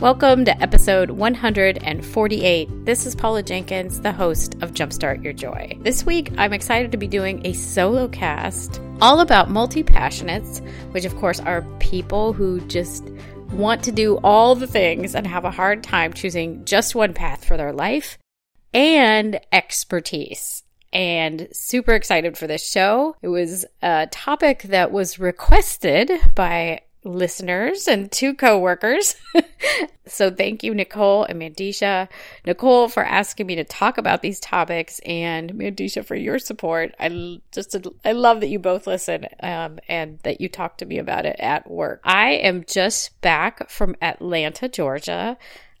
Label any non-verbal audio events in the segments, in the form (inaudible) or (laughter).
Welcome to episode 148. This is Paula Jenkins, the host of Jumpstart Your Joy. This week, I'm excited to be doing a solo cast all about multi passionates, which, of course, are people who just want to do all the things and have a hard time choosing just one path for their life, and expertise and super excited for this show. It was a topic that was requested by listeners and two coworkers. (laughs) so thank you, Nicole and Mandisha. Nicole for asking me to talk about these topics, and Mandisha for your support. I just I love that you both listen um, and that you talk to me about it at work. I am just back from Atlanta, Georgia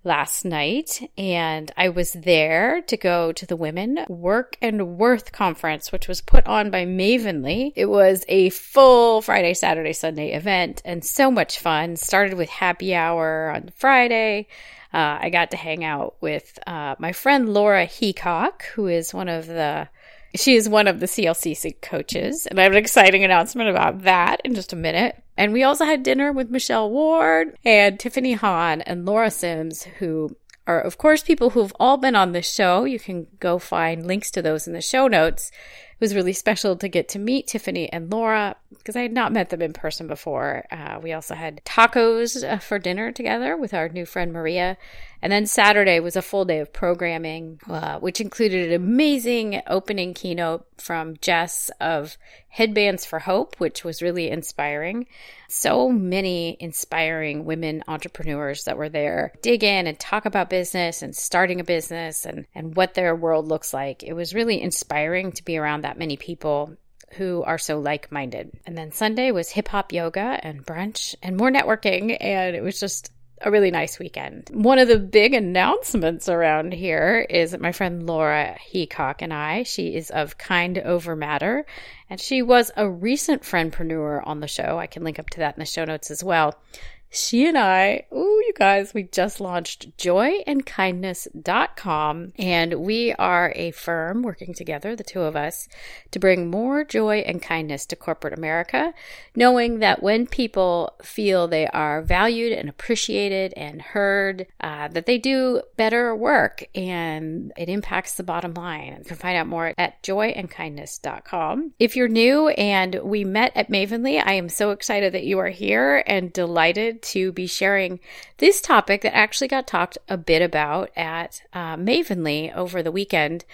last night and I was there to go to the Women Work and Worth conference, which was put on by Mavenly. It was a full Friday, Saturday, Sunday event and so much fun. Started with happy hour on Friday. Uh, I got to hang out with uh, my friend Laura Heacock, who is one of the she is one of the CLCC coaches, and I have an exciting announcement about that in just a minute. And we also had dinner with Michelle Ward and Tiffany Han and Laura Simms, who are, of course, people who've all been on the show. You can go find links to those in the show notes. It was really special to get to meet Tiffany and Laura because I had not met them in person before. Uh, we also had tacos uh, for dinner together with our new friend Maria. And then Saturday was a full day of programming, uh, which included an amazing opening keynote from Jess of Headbands for Hope, which was really inspiring. So many inspiring women entrepreneurs that were there dig in and talk about business and starting a business and, and what their world looks like. It was really inspiring to be around that many people who are so like minded. And then Sunday was hip hop yoga and brunch and more networking. And it was just a really nice weekend. One of the big announcements around here is that my friend Laura Heacock and I. She is of Kind Over Matter, and she was a recent friendpreneur on the show. I can link up to that in the show notes as well she and I, ooh, you guys, we just launched joyandkindness.com and we are a firm working together, the two of us, to bring more joy and kindness to corporate America, knowing that when people feel they are valued and appreciated and heard, uh, that they do better work and it impacts the bottom line. You can find out more at joyandkindness.com. If you're new and we met at Mavenly, I am so excited that you are here and delighted to be sharing this topic that actually got talked a bit about at uh, Mavenly over the weekend.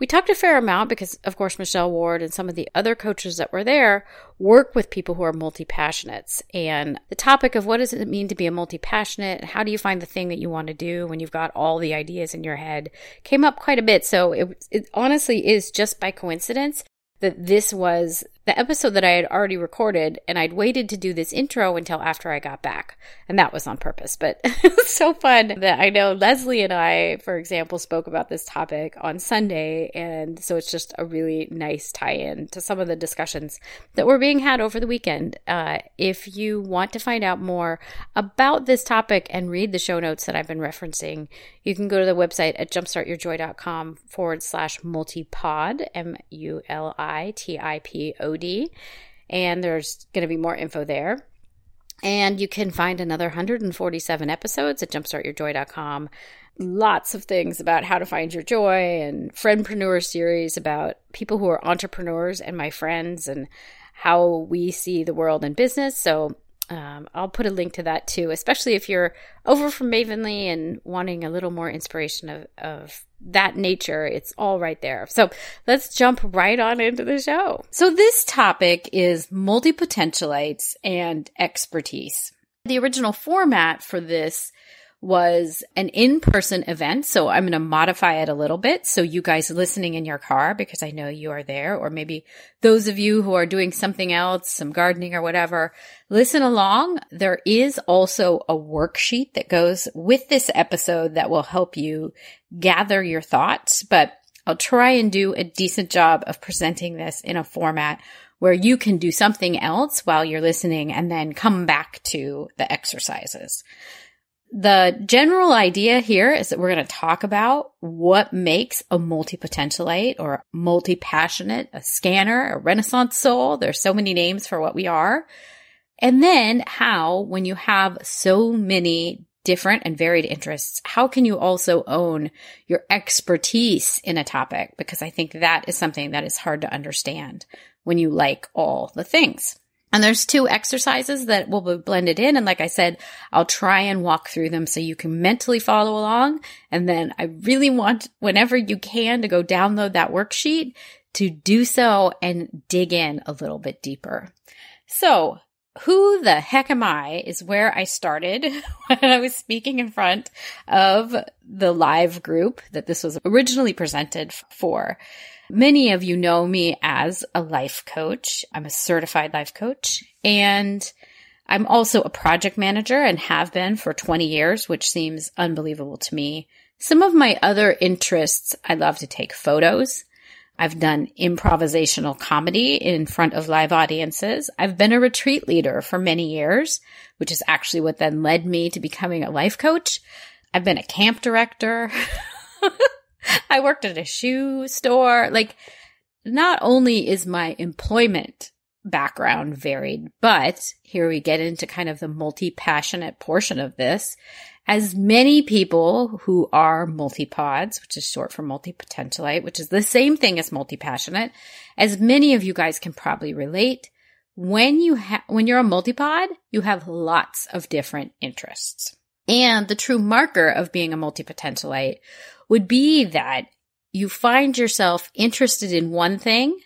We talked a fair amount because, of course, Michelle Ward and some of the other coaches that were there work with people who are multi passionates. And the topic of what does it mean to be a multi passionate? How do you find the thing that you want to do when you've got all the ideas in your head came up quite a bit. So it, it honestly is just by coincidence that this was the episode that I had already recorded, and I'd waited to do this intro until after I got back. And that was on purpose, but (laughs) it was so fun that I know Leslie and I, for example, spoke about this topic on Sunday. And so it's just a really nice tie in to some of the discussions that were being had over the weekend. Uh, if you want to find out more about this topic and read the show notes that I've been referencing, you can go to the website at jumpstartyourjoy.com forward slash multipod, M U L I T I P O And there's going to be more info there. And you can find another 147 episodes at jumpstartyourjoy.com. Lots of things about how to find your joy and friendpreneur series about people who are entrepreneurs and my friends and how we see the world and business. So um, I'll put a link to that too, especially if you're over from Mavenly and wanting a little more inspiration of, of that nature. It's all right there. So let's jump right on into the show. So this topic is multi-potentialites and expertise. The original format for this was an in-person event. So I'm going to modify it a little bit. So you guys listening in your car, because I know you are there, or maybe those of you who are doing something else, some gardening or whatever, listen along. There is also a worksheet that goes with this episode that will help you gather your thoughts, but I'll try and do a decent job of presenting this in a format where you can do something else while you're listening and then come back to the exercises. The general idea here is that we're going to talk about what makes a multi-potentialite or multi-passionate, a scanner, a renaissance soul. There's so many names for what we are. And then how, when you have so many different and varied interests, how can you also own your expertise in a topic? Because I think that is something that is hard to understand when you like all the things. And there's two exercises that will be blended in. And like I said, I'll try and walk through them so you can mentally follow along. And then I really want, whenever you can, to go download that worksheet to do so and dig in a little bit deeper. So who the heck am I is where I started (laughs) when I was speaking in front of the live group that this was originally presented for. Many of you know me as a life coach. I'm a certified life coach and I'm also a project manager and have been for 20 years, which seems unbelievable to me. Some of my other interests, I love to take photos. I've done improvisational comedy in front of live audiences. I've been a retreat leader for many years, which is actually what then led me to becoming a life coach. I've been a camp director. (laughs) (laughs) I worked at a shoe store. Like, not only is my employment background varied, but here we get into kind of the multi passionate portion of this. As many people who are multipods, which is short for multi potentialite, which is the same thing as multi passionate, as many of you guys can probably relate, when you have, when you're a multipod, you have lots of different interests. And the true marker of being a multi potentialite would be that you find yourself interested in one thing,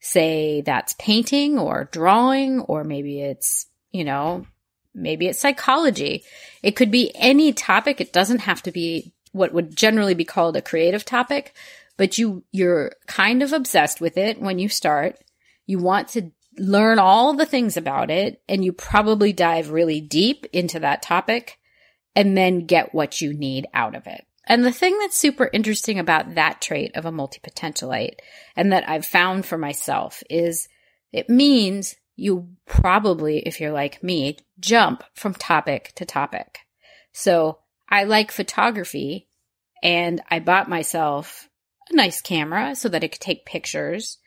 say that's painting or drawing, or maybe it's, you know, maybe it's psychology. It could be any topic. It doesn't have to be what would generally be called a creative topic, but you, you're kind of obsessed with it when you start. You want to learn all the things about it and you probably dive really deep into that topic and then get what you need out of it. And the thing that's super interesting about that trait of a multi-potentialite and that I've found for myself is it means you probably, if you're like me, jump from topic to topic. So I like photography and I bought myself a nice camera so that it could take pictures.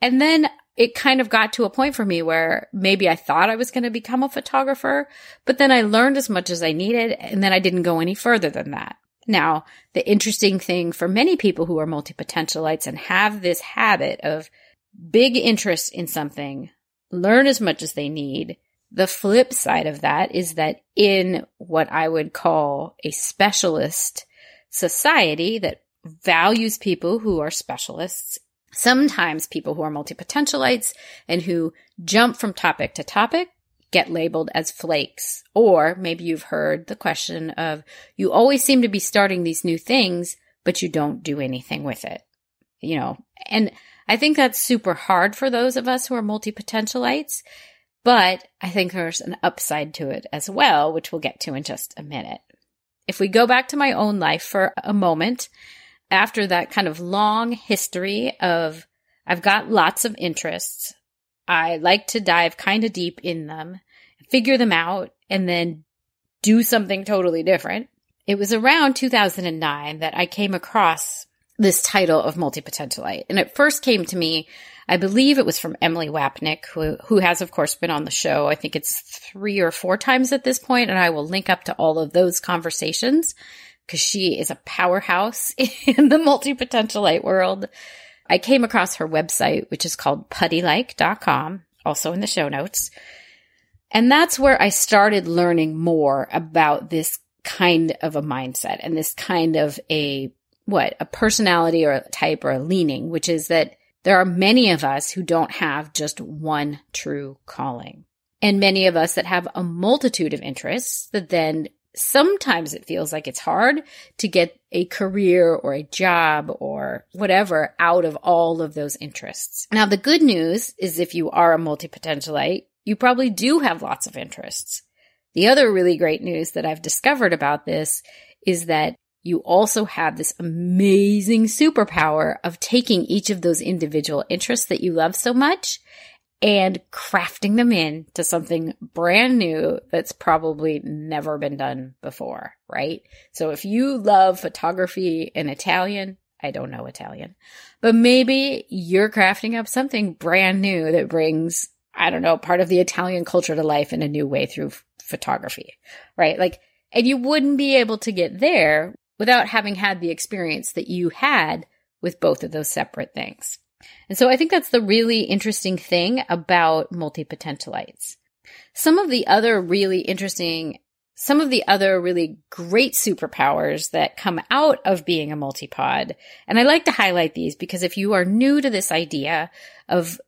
And then it kind of got to a point for me where maybe I thought I was going to become a photographer, but then I learned as much as I needed and then I didn't go any further than that. Now, the interesting thing for many people who are multi-potentialites and have this habit of big interest in something, learn as much as they need. The flip side of that is that in what I would call a specialist society that values people who are specialists, sometimes people who are multi-potentialites and who jump from topic to topic get labeled as flakes. Or maybe you've heard the question of you always seem to be starting these new things, but you don't do anything with it. You know, and I think that's super hard for those of us who are multi potentialites, but I think there's an upside to it as well, which we'll get to in just a minute. If we go back to my own life for a moment, after that kind of long history of I've got lots of interests, I like to dive kind of deep in them, figure them out, and then do something totally different. It was around 2009 that I came across this title of multi-potentialite. And it first came to me, I believe it was from Emily Wapnick, who, who has of course been on the show. I think it's three or four times at this point, and I will link up to all of those conversations because she is a powerhouse (laughs) in the multi-potentialite world. I came across her website, which is called puttylike.com, also in the show notes. And that's where I started learning more about this kind of a mindset and this kind of a, what, a personality or a type or a leaning, which is that there are many of us who don't have just one true calling. And many of us that have a multitude of interests that then sometimes it feels like it's hard to get a career or a job or whatever out of all of those interests. Now, the good news is if you are a multi-potentialite, you probably do have lots of interests. The other really great news that I've discovered about this is that you also have this amazing superpower of taking each of those individual interests that you love so much and crafting them in to something brand new that's probably never been done before, right? So if you love photography and Italian, I don't know Italian, but maybe you're crafting up something brand new that brings, I don't know, part of the Italian culture to life in a new way through photography, right? Like, and you wouldn't be able to get there without having had the experience that you had with both of those separate things. And so I think that's the really interesting thing about multi-potentialites. Some of the other really interesting, some of the other really great superpowers that come out of being a multipod, and I like to highlight these because if you are new to this idea of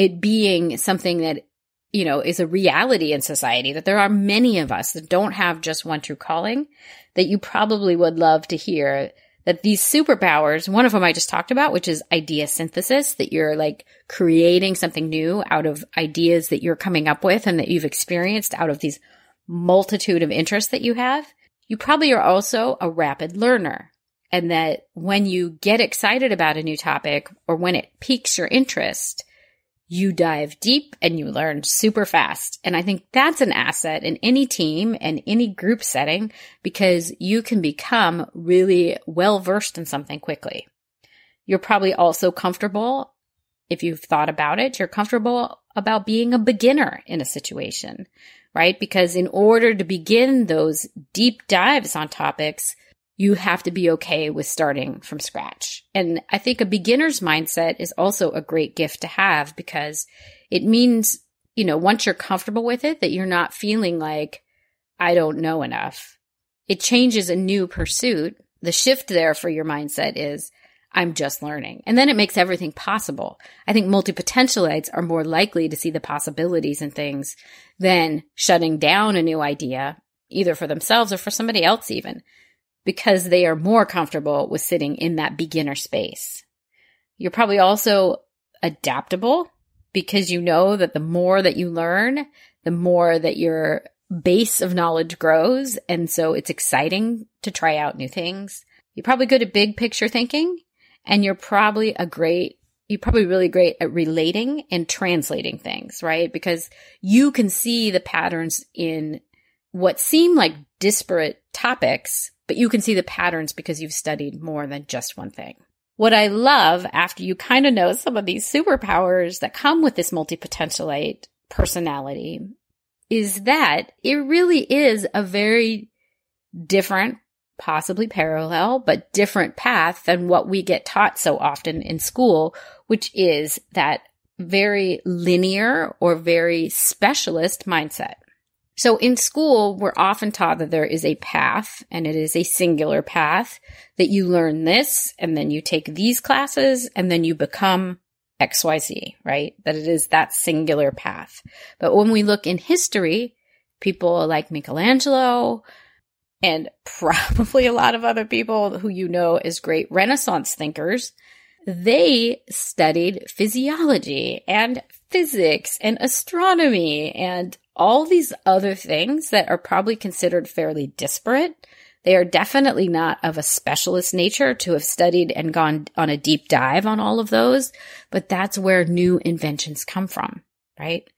it being something that you know, is a reality in society that there are many of us that don't have just one true calling that you probably would love to hear that these superpowers, one of them I just talked about, which is idea synthesis, that you're like creating something new out of ideas that you're coming up with and that you've experienced out of these multitude of interests that you have. You probably are also a rapid learner and that when you get excited about a new topic or when it piques your interest, you dive deep and you learn super fast. And I think that's an asset in any team and any group setting because you can become really well versed in something quickly. You're probably also comfortable, if you've thought about it, you're comfortable about being a beginner in a situation, right? Because in order to begin those deep dives on topics, you have to be okay with starting from scratch. And I think a beginner's mindset is also a great gift to have because it means, you know, once you're comfortable with it, that you're not feeling like, I don't know enough. It changes a new pursuit. The shift there for your mindset is, I'm just learning. And then it makes everything possible. I think multi-potentialites are more likely to see the possibilities in things than shutting down a new idea, either for themselves or for somebody else even because they are more comfortable with sitting in that beginner space. You're probably also adaptable because you know that the more that you learn, the more that your base of knowledge grows. And so it's exciting to try out new things. You're probably good at big picture thinking and you're probably a great you're probably really great at relating and translating things, right? Because you can see the patterns in what seem like disparate topics, but you can see the patterns because you've studied more than just one thing. What I love after you kind of know some of these superpowers that come with this multi-potentialite personality is that it really is a very different, possibly parallel, but different path than what we get taught so often in school, which is that very linear or very specialist mindset. So in school, we're often taught that there is a path and it is a singular path that you learn this and then you take these classes and then you become XYZ, right? That it is that singular path. But when we look in history, people like Michelangelo and (laughs) probably a lot of other people who you know as great Renaissance thinkers, they studied physiology and physics and astronomy and all these other things that are probably considered fairly disparate. They are definitely not of a specialist nature to have studied and gone on a deep dive on all of those, but that's where new inventions come from, right?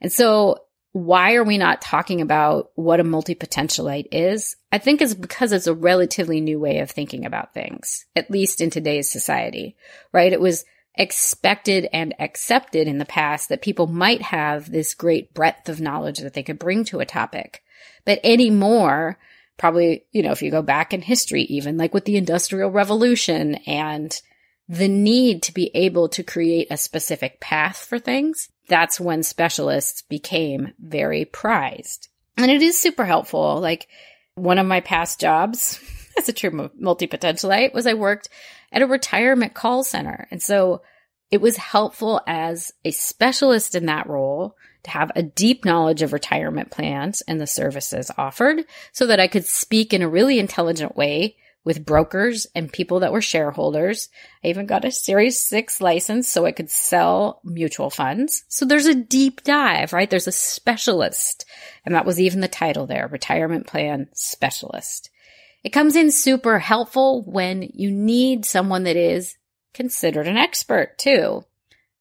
And so why are we not talking about what a multi-potentialite is? I think it's because it's a relatively new way of thinking about things, at least in today's society, right? It was expected and accepted in the past that people might have this great breadth of knowledge that they could bring to a topic. But anymore, probably, you know, if you go back in history, even like with the industrial revolution and the need to be able to create a specific path for things, that's when specialists became very prized. And it is super helpful. Like one of my past jobs (laughs) as a true multi potentialite was I worked at a retirement call center. And so it was helpful as a specialist in that role to have a deep knowledge of retirement plans and the services offered so that I could speak in a really intelligent way with brokers and people that were shareholders. I even got a Series 6 license so I could sell mutual funds. So there's a deep dive, right? There's a specialist. And that was even the title there, retirement plan specialist. It comes in super helpful when you need someone that is considered an expert too.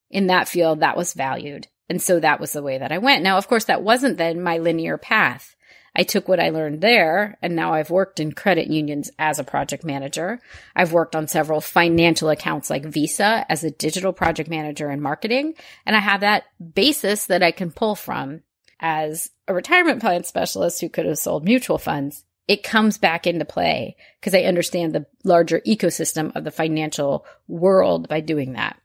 In that field, that was valued. And so that was the way that I went. Now, of course, that wasn't then my linear path. I took what I learned there and now I've worked in credit unions as a project manager. I've worked on several financial accounts like Visa as a digital project manager in marketing. And I have that basis that I can pull from as a retirement plan specialist who could have sold mutual funds. It comes back into play because I understand the larger ecosystem of the financial world by doing that.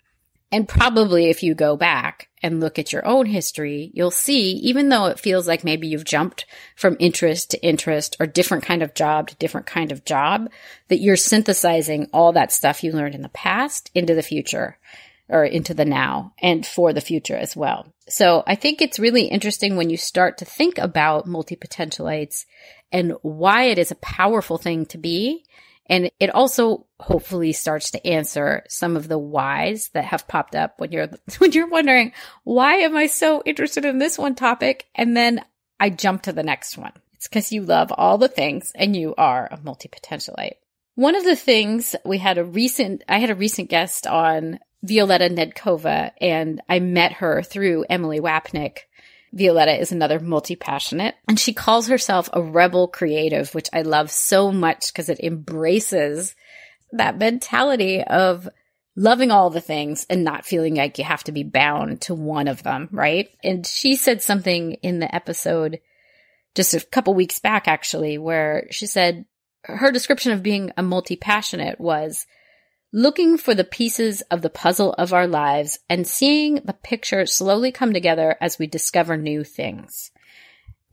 And probably if you go back and look at your own history, you'll see, even though it feels like maybe you've jumped from interest to interest or different kind of job to different kind of job, that you're synthesizing all that stuff you learned in the past into the future or into the now and for the future as well. So I think it's really interesting when you start to think about multi-potentialites and why it is a powerful thing to be and it also hopefully starts to answer some of the whys that have popped up when you're, (laughs) when you're wondering, why am I so interested in this one topic? And then I jump to the next one. It's because you love all the things and you are a multi-potentialite. One of the things we had a recent, I had a recent guest on Violetta Nedkova and I met her through Emily Wapnick Violetta is another multi passionate, and she calls herself a rebel creative, which I love so much because it embraces that mentality of loving all the things and not feeling like you have to be bound to one of them, right? And she said something in the episode just a couple weeks back, actually, where she said her description of being a multi passionate was looking for the pieces of the puzzle of our lives and seeing the picture slowly come together as we discover new things.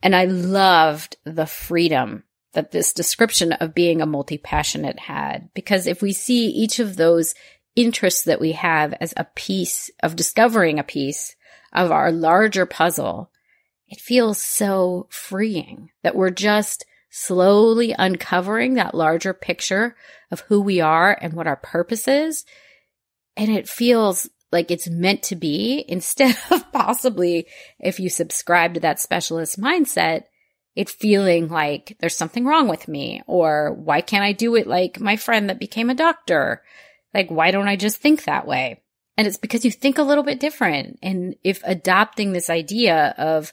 And I loved the freedom that this description of being a multi passionate had, because if we see each of those interests that we have as a piece of discovering a piece of our larger puzzle, it feels so freeing that we're just slowly uncovering that larger picture of who we are and what our purpose is. And it feels like it's meant to be (laughs) instead of possibly if you subscribe to that specialist mindset, it feeling like there's something wrong with me or why can't I do it like my friend that became a doctor? Like, why don't I just think that way? And it's because you think a little bit different. And if adopting this idea of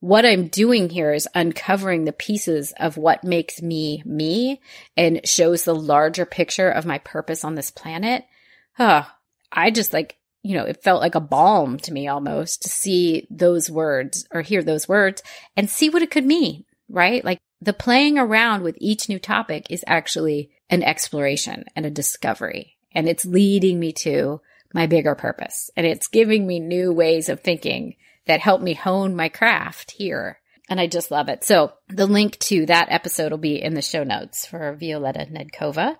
what I'm doing here is uncovering the pieces of what makes me me and shows the larger picture of my purpose on this planet. Oh, I just like, you know, it felt like a balm to me almost to see those words or hear those words and see what it could mean, right? Like the playing around with each new topic is actually an exploration and a discovery. And it's leading me to my bigger purpose and it's giving me new ways of thinking that helped me hone my craft here. And I just love it. So the link to that episode will be in the show notes for Violetta Nedkova.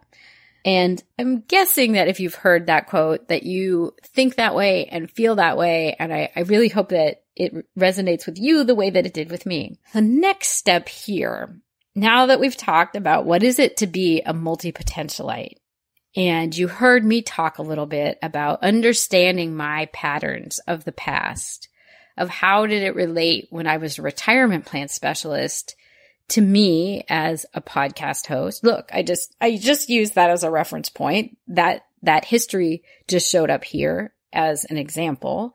And I'm guessing that if you've heard that quote, that you think that way and feel that way. And I, I really hope that it resonates with you the way that it did with me. The next step here, now that we've talked about what is it to be a multi-potentialite, and you heard me talk a little bit about understanding my patterns of the past of how did it relate when I was a retirement plan specialist to me as a podcast host. Look, I just, I just used that as a reference point. That, that history just showed up here as an example,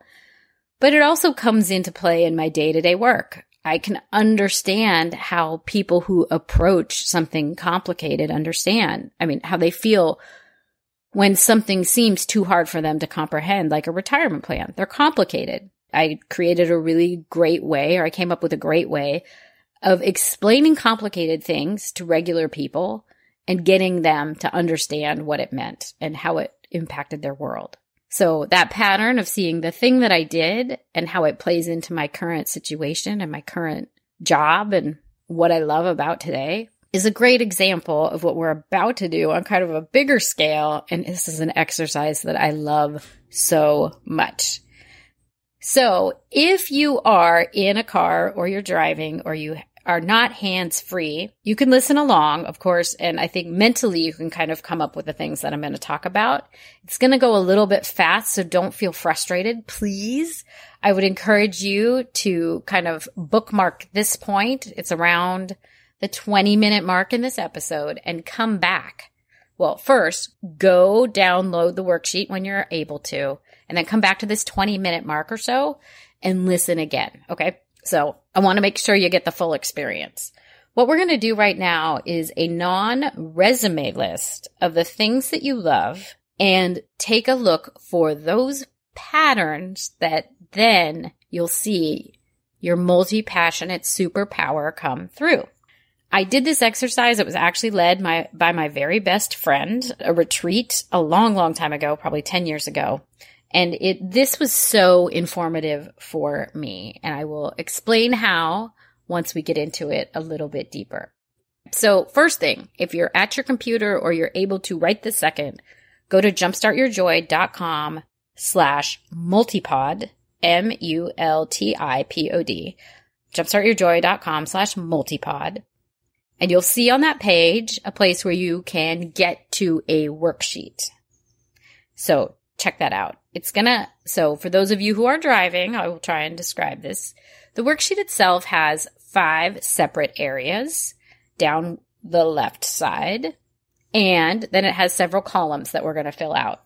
but it also comes into play in my day to day work. I can understand how people who approach something complicated understand. I mean, how they feel when something seems too hard for them to comprehend, like a retirement plan. They're complicated. I created a really great way, or I came up with a great way of explaining complicated things to regular people and getting them to understand what it meant and how it impacted their world. So that pattern of seeing the thing that I did and how it plays into my current situation and my current job and what I love about today is a great example of what we're about to do on kind of a bigger scale. And this is an exercise that I love so much. So if you are in a car or you're driving or you are not hands free, you can listen along, of course. And I think mentally you can kind of come up with the things that I'm going to talk about. It's going to go a little bit fast. So don't feel frustrated, please. I would encourage you to kind of bookmark this point. It's around the 20 minute mark in this episode and come back. Well, first go download the worksheet when you're able to and then come back to this 20 minute mark or so and listen again. Okay. So I want to make sure you get the full experience. What we're going to do right now is a non resume list of the things that you love and take a look for those patterns that then you'll see your multi passionate superpower come through. I did this exercise. It was actually led my, by my very best friend, a retreat a long, long time ago, probably 10 years ago. And it, this was so informative for me. And I will explain how once we get into it a little bit deeper. So first thing, if you're at your computer or you're able to right this second, go to jumpstartyourjoy.com slash multipod, M-U-L-T-I-P-O-D, jumpstartyourjoy.com slash multipod. And you'll see on that page a place where you can get to a worksheet. So check that out. It's gonna, so for those of you who are driving, I will try and describe this. The worksheet itself has five separate areas down the left side. And then it has several columns that we're to fill out.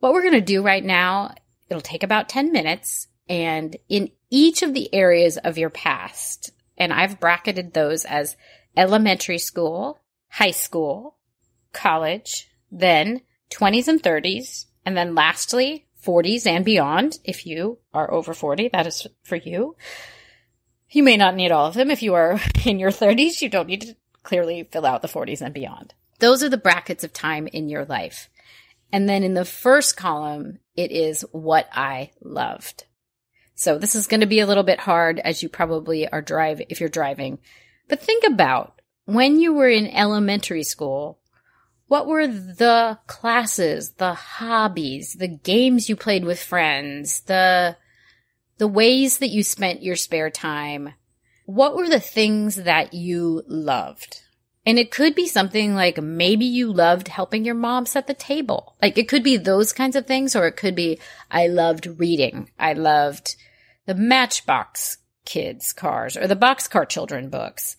What we're to do right now, it'll take about 10 minutes. And in each of the areas of your past, and I've bracketed those as elementary school, high school, college, then 20s and 30s, and then lastly, 40s and beyond. If you are over 40, that is for you. You may not need all of them. If you are (laughs) in your 30s, you don't need to clearly fill out the 40s and beyond. Those are the brackets of time in your life. And then in the first column, it is what I loved. So this is going to be a little bit hard as you probably are driving, if you're driving. But think about when you were in elementary school, what were the classes, the hobbies, the games you played with friends, the the ways that you spent your spare time? What were the things that you loved? And it could be something like maybe you loved helping your mom set the table. Like it could be those kinds of things, or it could be I loved reading. I loved the Matchbox kids cars or the Boxcar Children books.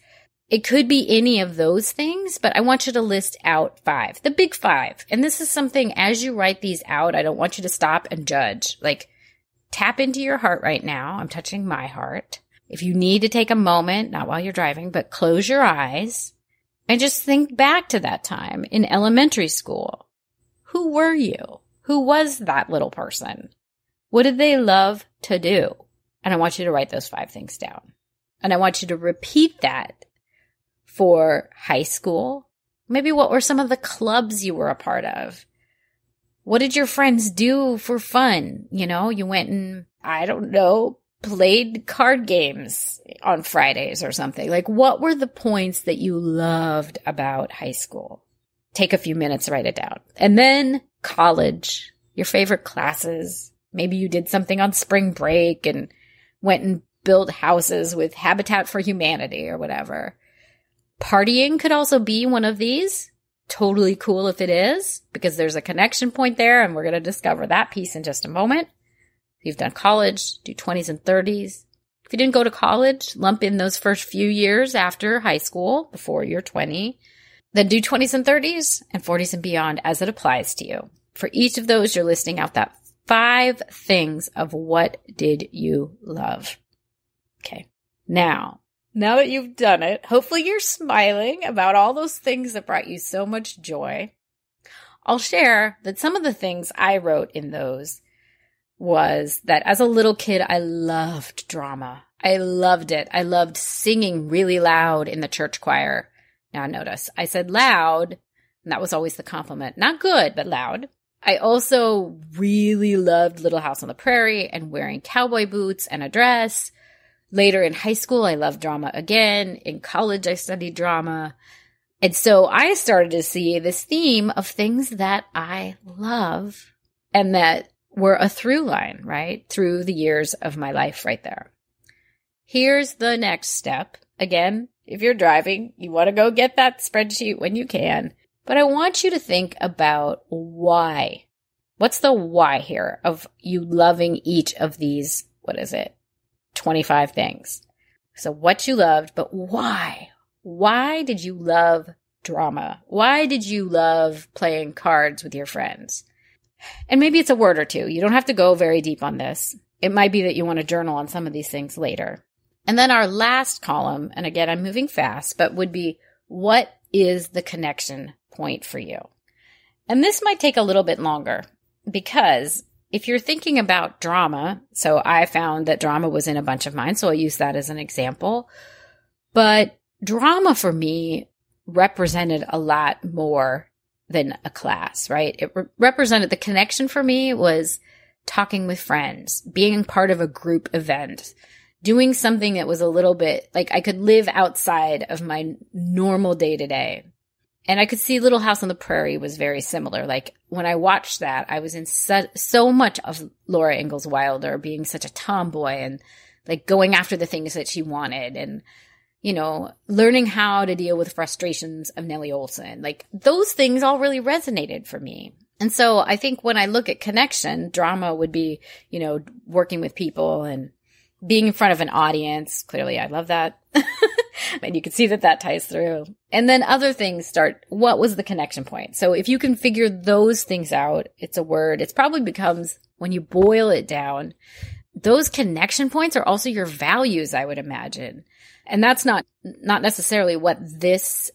It could be any of those things, but I want you to list out five, the big five. And this is something as you write these out, I don't want you to stop and judge. Like tap into your heart right now. I'm touching my heart. If you need to take a moment, not while you're driving, but close your eyes and just think back to that time in elementary school. Who were you? Who was that little person? What did they love to do? And I want you to write those five things down. And I want you to repeat that for high school? Maybe what were some of the clubs you were a part of? What did your friends do for fun? You know, you went and, I don't know, played card games on Fridays or something. Like, what were the points that you loved about high school? Take a few minutes, write it down. And then college, your favorite classes. Maybe you did something on spring break and went and built houses with Habitat for Humanity or whatever. Partying could also be one of these. Totally cool if it is, because there's a connection point there, and we're going to discover that piece in just a moment. If you've done college, do 20s and 30s. If you didn't go to college, lump in those first few years after high school, before you're 20. Then do 20s and 30s and 40s and beyond as it applies to you. For each of those, you're listing out that five things of what did you love. Okay. Now, now that you've done it, hopefully you're smiling about all those things that brought you so much joy. I'll share that some of the things I wrote in those was that as a little kid, I loved drama. I loved it. I loved singing really loud in the church choir. Now notice I said loud, and that was always the compliment. Not good, but loud. I also really loved Little House on the Prairie and wearing cowboy boots and a dress. Later in high school, I loved drama again. In college, I studied drama. And so I started to see this theme of things that I love and that were a through line, right? Through the years of my life right there. Here's the next step. Again, if you're driving, you want to go get that spreadsheet when you can. But I want you to think about why. What's the why here of you loving each of these, what is it, 25 things? So what you loved, but why? Why did you love drama? Why did you love playing cards with your friends? And maybe it's a word or two. You don't have to go very deep on this. It might be that you want to journal on some of these things later. And then our last column, and again, I'm moving fast, but would be what is the connection point for you? And this might take a little bit longer because if you're thinking about drama, so I found that drama was in a bunch of mine, so I'll use that as an example. But drama for me represented a lot more than a class, right? It re- represented the connection for me was talking with friends, being part of a group event, doing something that was a little bit like I could live outside of my normal day to day. And I could see Little House on the Prairie was very similar. Like when I watched that, I was in so, so much of Laura Ingalls Wilder being such a tomboy and like going after the things that she wanted and you know, learning how to deal with frustrations of Nellie Oleson. Like those things all really resonated for me. And so I think when I look at connection, drama would be, you know, working with people and being in front of an audience. Clearly, I love that. (laughs) (laughs) and you can see that that ties through. And then other things start. What was the connection point? So if you can figure those things out, it's a word. It's probably becomes when you boil it down, those connection points are also your values, I would imagine. And that's not, not necessarily what this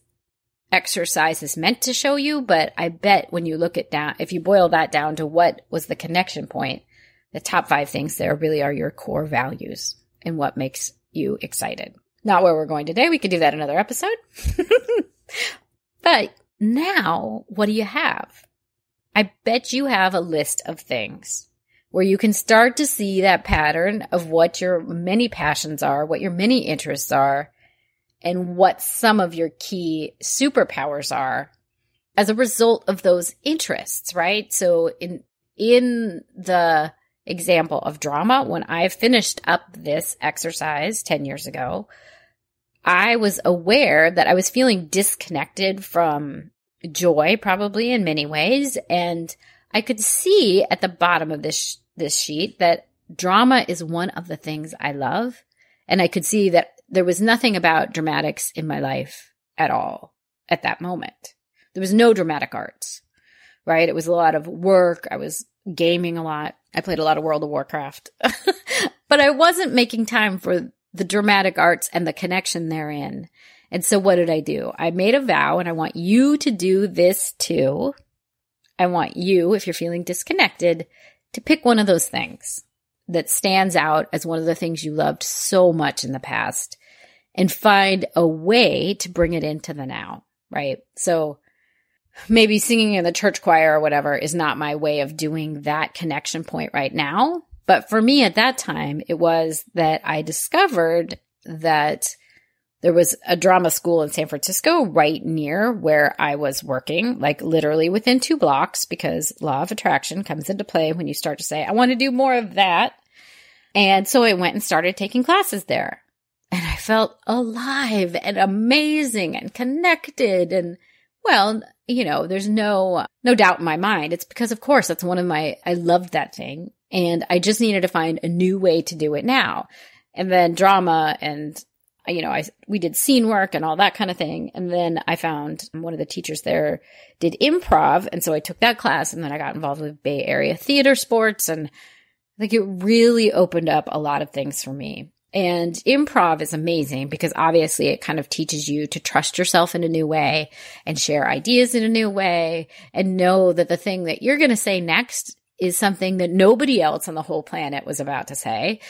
exercise is meant to show you, but I bet when you look at down, if you boil that down to what was the connection point, the top five things there really are your core values and what makes you excited. Not where we're going today. We could do that another episode. (laughs) but now, what do you have? I bet you have a list of things where you can start to see that pattern of what your many passions are, what your many interests are, and what some of your key superpowers are as a result of those interests, right? So in, in the example of drama, when I finished up this exercise 10 years ago, I was aware that I was feeling disconnected from joy, probably in many ways. And I could see at the bottom of this this sheet that drama is one of the things I love. And I could see that there was nothing about dramatics in my life at all at that moment. There was no dramatic arts, right? It was a lot of work. I was gaming a lot. I played a lot of World of Warcraft, (laughs) but I wasn't making time for the dramatic arts and the connection therein. And so what did I do? I made a vow and I want you to do this too. I want you, if you're feeling disconnected, to pick one of those things that stands out as one of the things you loved so much in the past and find a way to bring it into the now, right? So maybe singing in the church choir or whatever is not my way of doing that connection point right now. But for me at that time, it was that I discovered that there was a drama school in San Francisco right near where I was working, like literally within two blocks, because law of attraction comes into play when you start to say, I want to do more of that. And so I went and started taking classes there. And I felt alive and amazing and connected. And well, you know, there's no, no doubt in my mind. It's because of course that's one of my, I loved that thing. And I just needed to find a new way to do it now. And then drama and you know, I, we did scene work and all that kind of thing. And then I found one of the teachers there did improv. And so I took that class and then I got involved with Bay Area theater sports. And think it really opened up a lot of things for me. And improv is amazing because obviously it kind of teaches you to trust yourself in a new way and share ideas in a new way and know that the thing that you're going to say next is something that nobody else on the whole planet was about to say.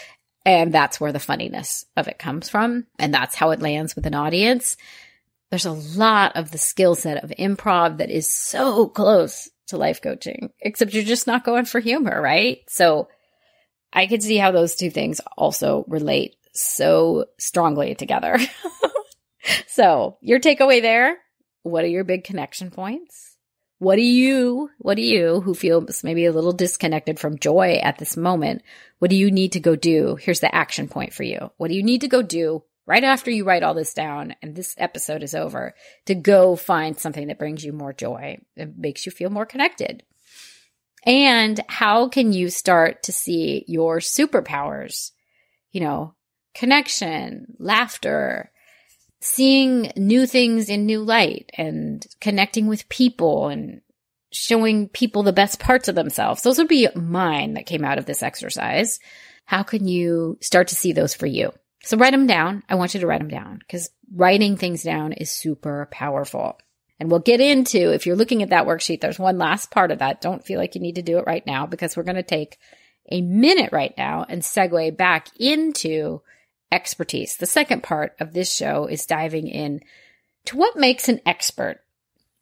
And that's where the funniness of it comes from. And that's how it lands with an audience. There's a lot of the skill set of improv that is so close to life coaching, except you're just not going for humor, right? So I could see how those two things also relate so strongly together. (laughs) so your takeaway there what are your big connection points? What do you, what do you who feels maybe a little disconnected from joy at this moment? What do you need to go do? Here's the action point for you. What do you need to go do right after you write all this down and this episode is over to go find something that brings you more joy and makes you feel more connected? And how can you start to see your superpowers? You know, connection, laughter, seeing new things in new light and connecting with people and showing people the best parts of themselves. Those would be mine that came out of this exercise. How can you start to see those for you? So write them down. I want you to write them down because writing things down is super powerful. And we'll get into, if you're looking at that worksheet, there's one last part of that. Don't feel like you need to do it right now because we're going to take a minute right now and segue back into expertise. The second part of this show is diving in to what makes an expert.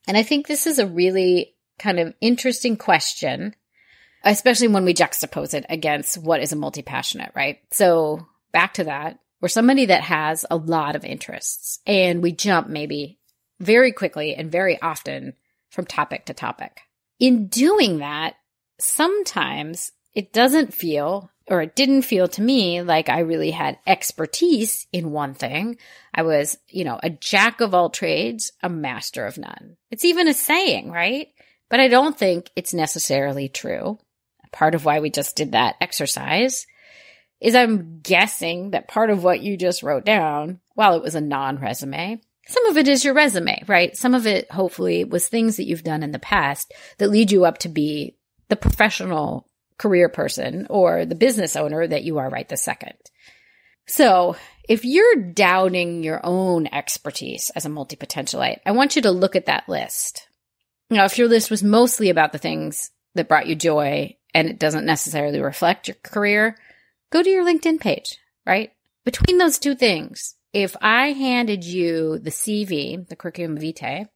And I think this is a really kind of interesting question, especially when we juxtapose it against what is a multi passionate, right? So back to that. We're somebody that has a lot of interests and we jump maybe very quickly and very often from topic to topic. In doing that, sometimes it doesn't feel or it didn't feel to me like I really had expertise in one thing. I was, you know, a jack of all trades, a master of none. It's even a saying, right? But I don't think it's necessarily true. Part of why we just did that exercise is I'm guessing that part of what you just wrote down, while it was a non resume, some of it is your resume, right? Some of it hopefully was things that you've done in the past that lead you up to be the professional career person or the business owner that you are right this second. So if you're doubting your own expertise as a multi potentialite, I want you to look at that list. Now, if your list was mostly about the things that brought you joy and it doesn't necessarily reflect your career, go to your LinkedIn page, right? Between those two things, if I handed you the CV, the curriculum vitae,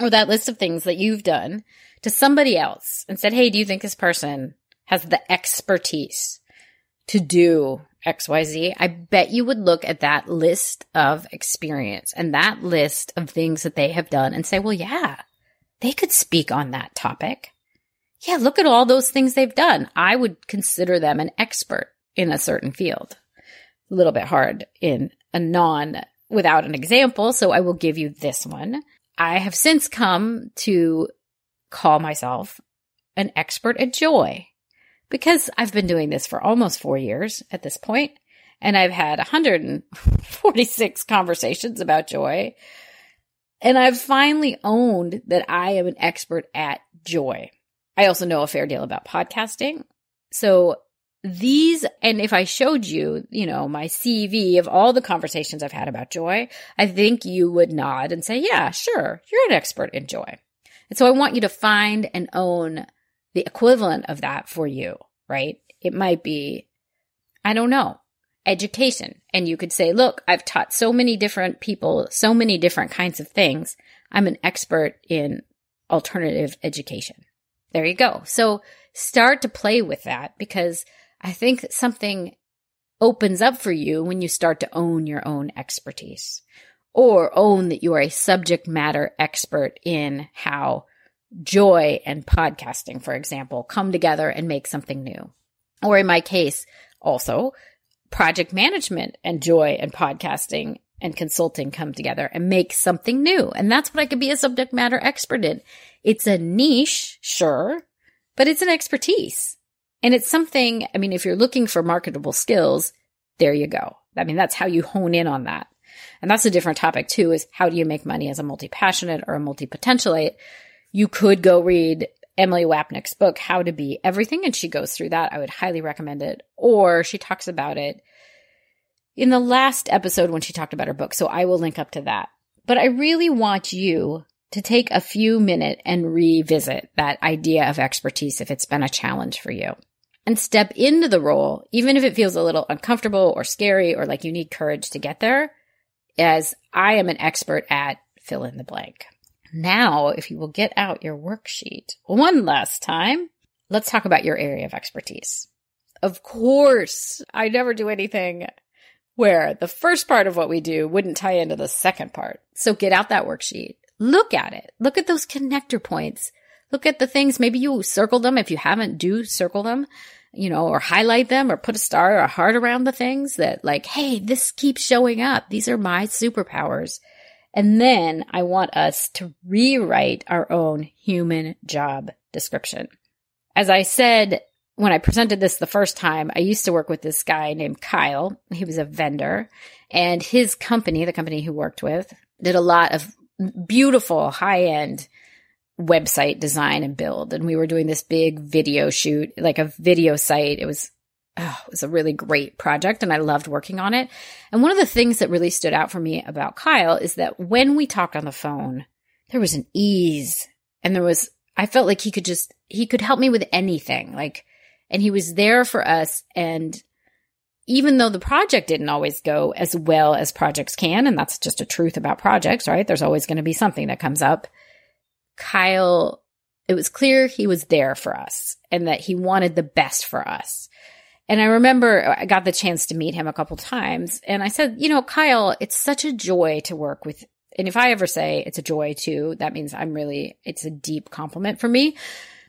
or that list of things that you've done to somebody else and said, Hey, do you think this person has the expertise to do XYZ? I bet you would look at that list of experience and that list of things that they have done and say, well, yeah, they could speak on that topic. Yeah, look at all those things they've done. I would consider them an expert in a certain field. A little bit hard in a non without an example, so I will give you this one. I have since come to call myself an expert at joy because I've been doing this for almost four years at this point, and I've had 146 (laughs) conversations about joy. And I've finally owned that I am an expert at joy. I also know a fair deal about podcasting. So these, and if I showed you, you know, my CV of all the conversations I've had about joy, I think you would nod and say, yeah, sure, you're an expert in joy. And so I want you to find and own the equivalent of that for you, right? It might be, I don't know, education. And you could say, look, I've taught so many different people, so many different kinds of things. I'm an expert in alternative education. There you go. So start to play with that because I think something opens up for you when you start to own your own expertise or own that you are a subject matter expert in how joy and podcasting, for example, come together and make something new. Or in my case, also project management and joy and podcasting and consulting come together and make something new. And that's what I could be a subject matter expert in. It's a niche, sure, but it's an expertise. And it's something, I mean, if you're looking for marketable skills, there you go. I mean, that's how you hone in on that. And that's a different topic too, is how do you make money as a multi-passionate or a multi-potentialite? You could go read Emily Wapnick's book, How to Be Everything, and she goes through that. I would highly recommend it. Or she talks about it in the last episode when she talked about her book. So I will link up to that. But I really want you to take a few minutes and revisit that idea of expertise if it's been a challenge for you and step into the role, even if it feels a little uncomfortable or scary or like you need courage to get there, as I am an expert at fill in the blank. Now, if you will get out your worksheet one last time, let's talk about your area of expertise. Of course, I never do anything where the first part of what we do wouldn't tie into the second part. So get out that worksheet, look at it. Look at those connector points. Look at the things. Maybe you circle them. If you haven't, do circle them, you know, or highlight them or put a star or a heart around the things that like, Hey, this keeps showing up. These are my superpowers. And then I want us to rewrite our own human job description. As I said, when I presented this the first time, I used to work with this guy named Kyle. He was a vendor and his company, the company he worked with, did a lot of beautiful high end website design and build. And we were doing this big video shoot, like a video site. It was, oh, it was a really great project and I loved working on it. And one of the things that really stood out for me about Kyle is that when we talked on the phone, there was an ease and there was, I felt like he could just, he could help me with anything. Like, and he was there for us. And even though the project didn't always go as well as projects can, and that's just a truth about projects, right? There's always going to be something that comes up. Kyle, it was clear he was there for us and that he wanted the best for us. And I remember I got the chance to meet him a couple times and I said, you know, Kyle, it's such a joy to work with. And if I ever say it's a joy too, that means I'm really, it's a deep compliment for me.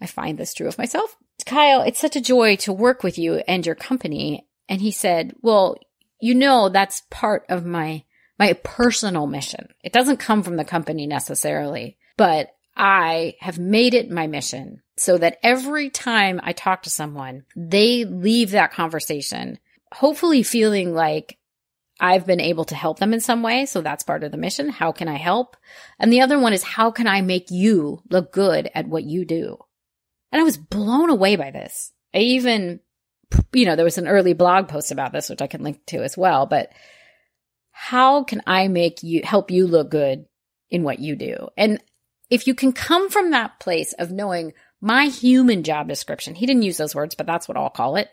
I find this true of myself. Kyle, it's such a joy to work with you and your company. And he said, well, you know, that's part of my, my personal mission. It doesn't come from the company necessarily, but I have made it my mission so that every time I talk to someone, they leave that conversation, hopefully feeling like I've been able to help them in some way. So that's part of the mission. How can I help? And the other one is how can I make you look good at what you do? And I was blown away by this. I even, you know, there was an early blog post about this, which I can link to as well, but how can I make you, help you look good in what you do? And if you can come from that place of knowing my human job description, he didn't use those words, but that's what I'll call it.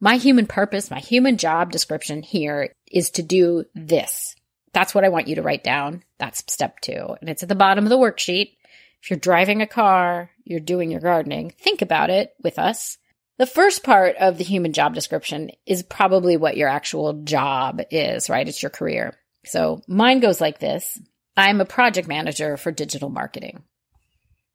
My human purpose, my human job description here is to do this. That's what I want you to write down. That's step two. And it's at the bottom of the worksheet. If you're driving a car, you're doing your gardening, think about it with us. The first part of the human job description is probably what your actual job is, right? It's your career. So mine goes like this. I'm a project manager for digital marketing.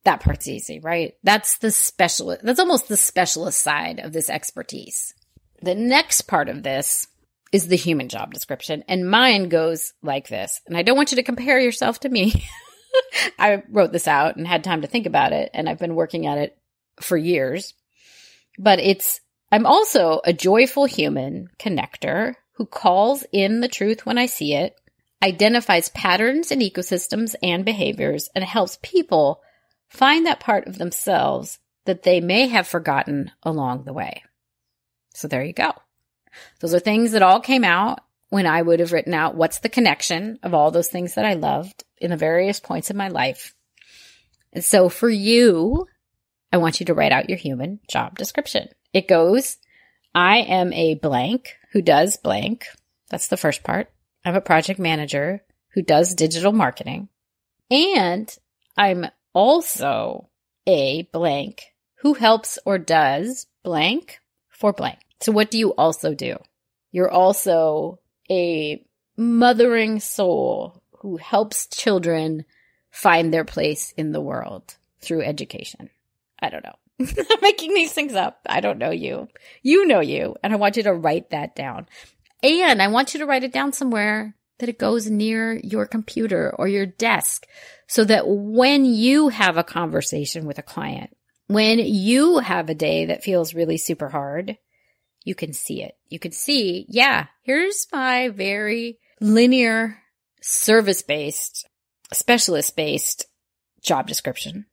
That part's easy, right? That's the specialist. That's almost the specialist side of this expertise. The next part of this is the human job description. And mine goes like this. And I don't want you to compare yourself to me. (laughs) I wrote this out and had time to think about it, and I've been working at it for years. But it's, I'm also a joyful human connector who calls in the truth when I see it, identifies patterns in ecosystems and behaviors, and helps people find that part of themselves that they may have forgotten along the way. So there you go. Those are things that all came out when I would have written out what's the connection of all those things that I loved in the various points of my life. And so for you, I want you to write out your human job description. It goes, I am a blank who does blank. That's the first part. I'm a project manager who does digital marketing. And I'm also a blank who helps or does blank for blank. So what do you also do? You're also a mothering soul who helps children find their place in the world through education. I don't know. (laughs) I'm making these things up. I don't know you. You know you. And I want you to write that down. And I want you to write it down somewhere that it goes near your computer or your desk so that when you have a conversation with a client, when you have a day that feels really super hard, you can see it. You can see, yeah, here's my very linear service based, specialist based job description.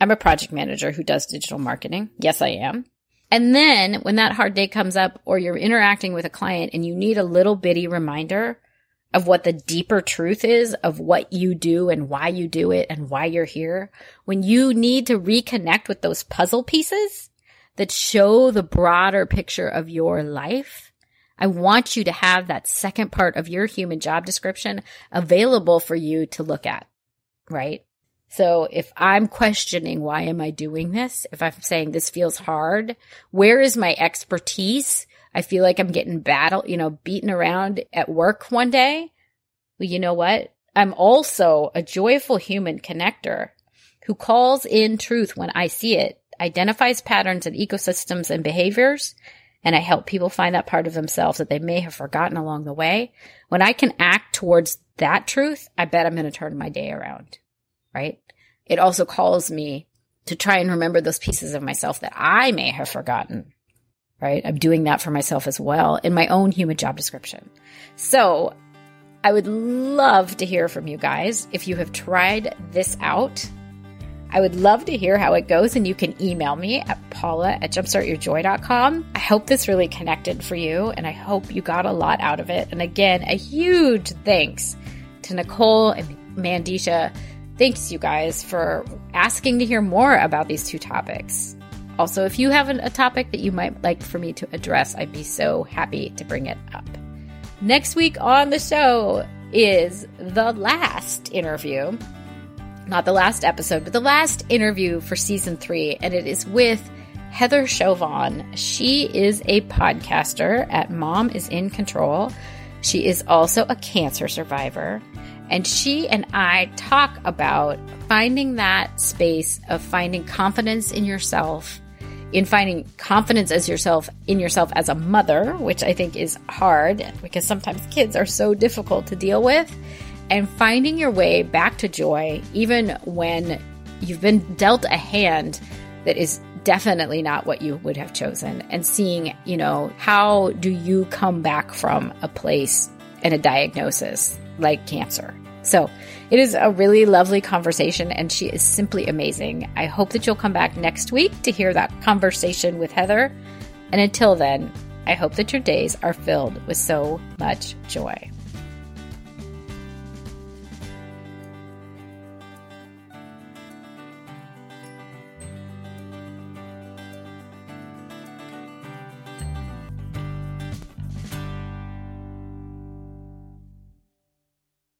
I'm a project manager who does digital marketing. Yes, I am. And then when that hard day comes up or you're interacting with a client and you need a little bitty reminder of what the deeper truth is of what you do and why you do it and why you're here, when you need to reconnect with those puzzle pieces that show the broader picture of your life, I want you to have that second part of your human job description available for you to look at, right? So if I'm questioning why am I doing this? If I'm saying this feels hard, where is my expertise? I feel like I'm getting battle, you know, beaten around at work one day. Well, you know what? I'm also a joyful human connector who calls in truth when I see it, identifies patterns and ecosystems and behaviors, and I help people find that part of themselves that they may have forgotten along the way. When I can act towards that truth, I bet I'm going to turn my day around, right? It also calls me to try and remember those pieces of myself that I may have forgotten, right? I'm doing that for myself as well in my own human job description. So I would love to hear from you guys if you have tried this out. I would love to hear how it goes, and you can email me at paula at jumpstartyourjoy.com. I hope this really connected for you, and I hope you got a lot out of it. And again, a huge thanks to Nicole and Mandisha. Thanks, you guys, for asking to hear more about these two topics. Also, if you have a topic that you might like for me to address, I'd be so happy to bring it up. Next week on the show is the last interview not the last episode, but the last interview for season three, and it is with Heather Chauvin. She is a podcaster at Mom is in Control. She is also a cancer survivor. And she and I talk about finding that space of finding confidence in yourself, in finding confidence as yourself in yourself as a mother, which I think is hard because sometimes kids are so difficult to deal with and finding your way back to joy, even when you've been dealt a hand that is definitely not what you would have chosen, and seeing, you know, how do you come back from a place and a diagnosis like cancer? So it is a really lovely conversation, and she is simply amazing. I hope that you'll come back next week to hear that conversation with Heather. And until then, I hope that your days are filled with so much joy.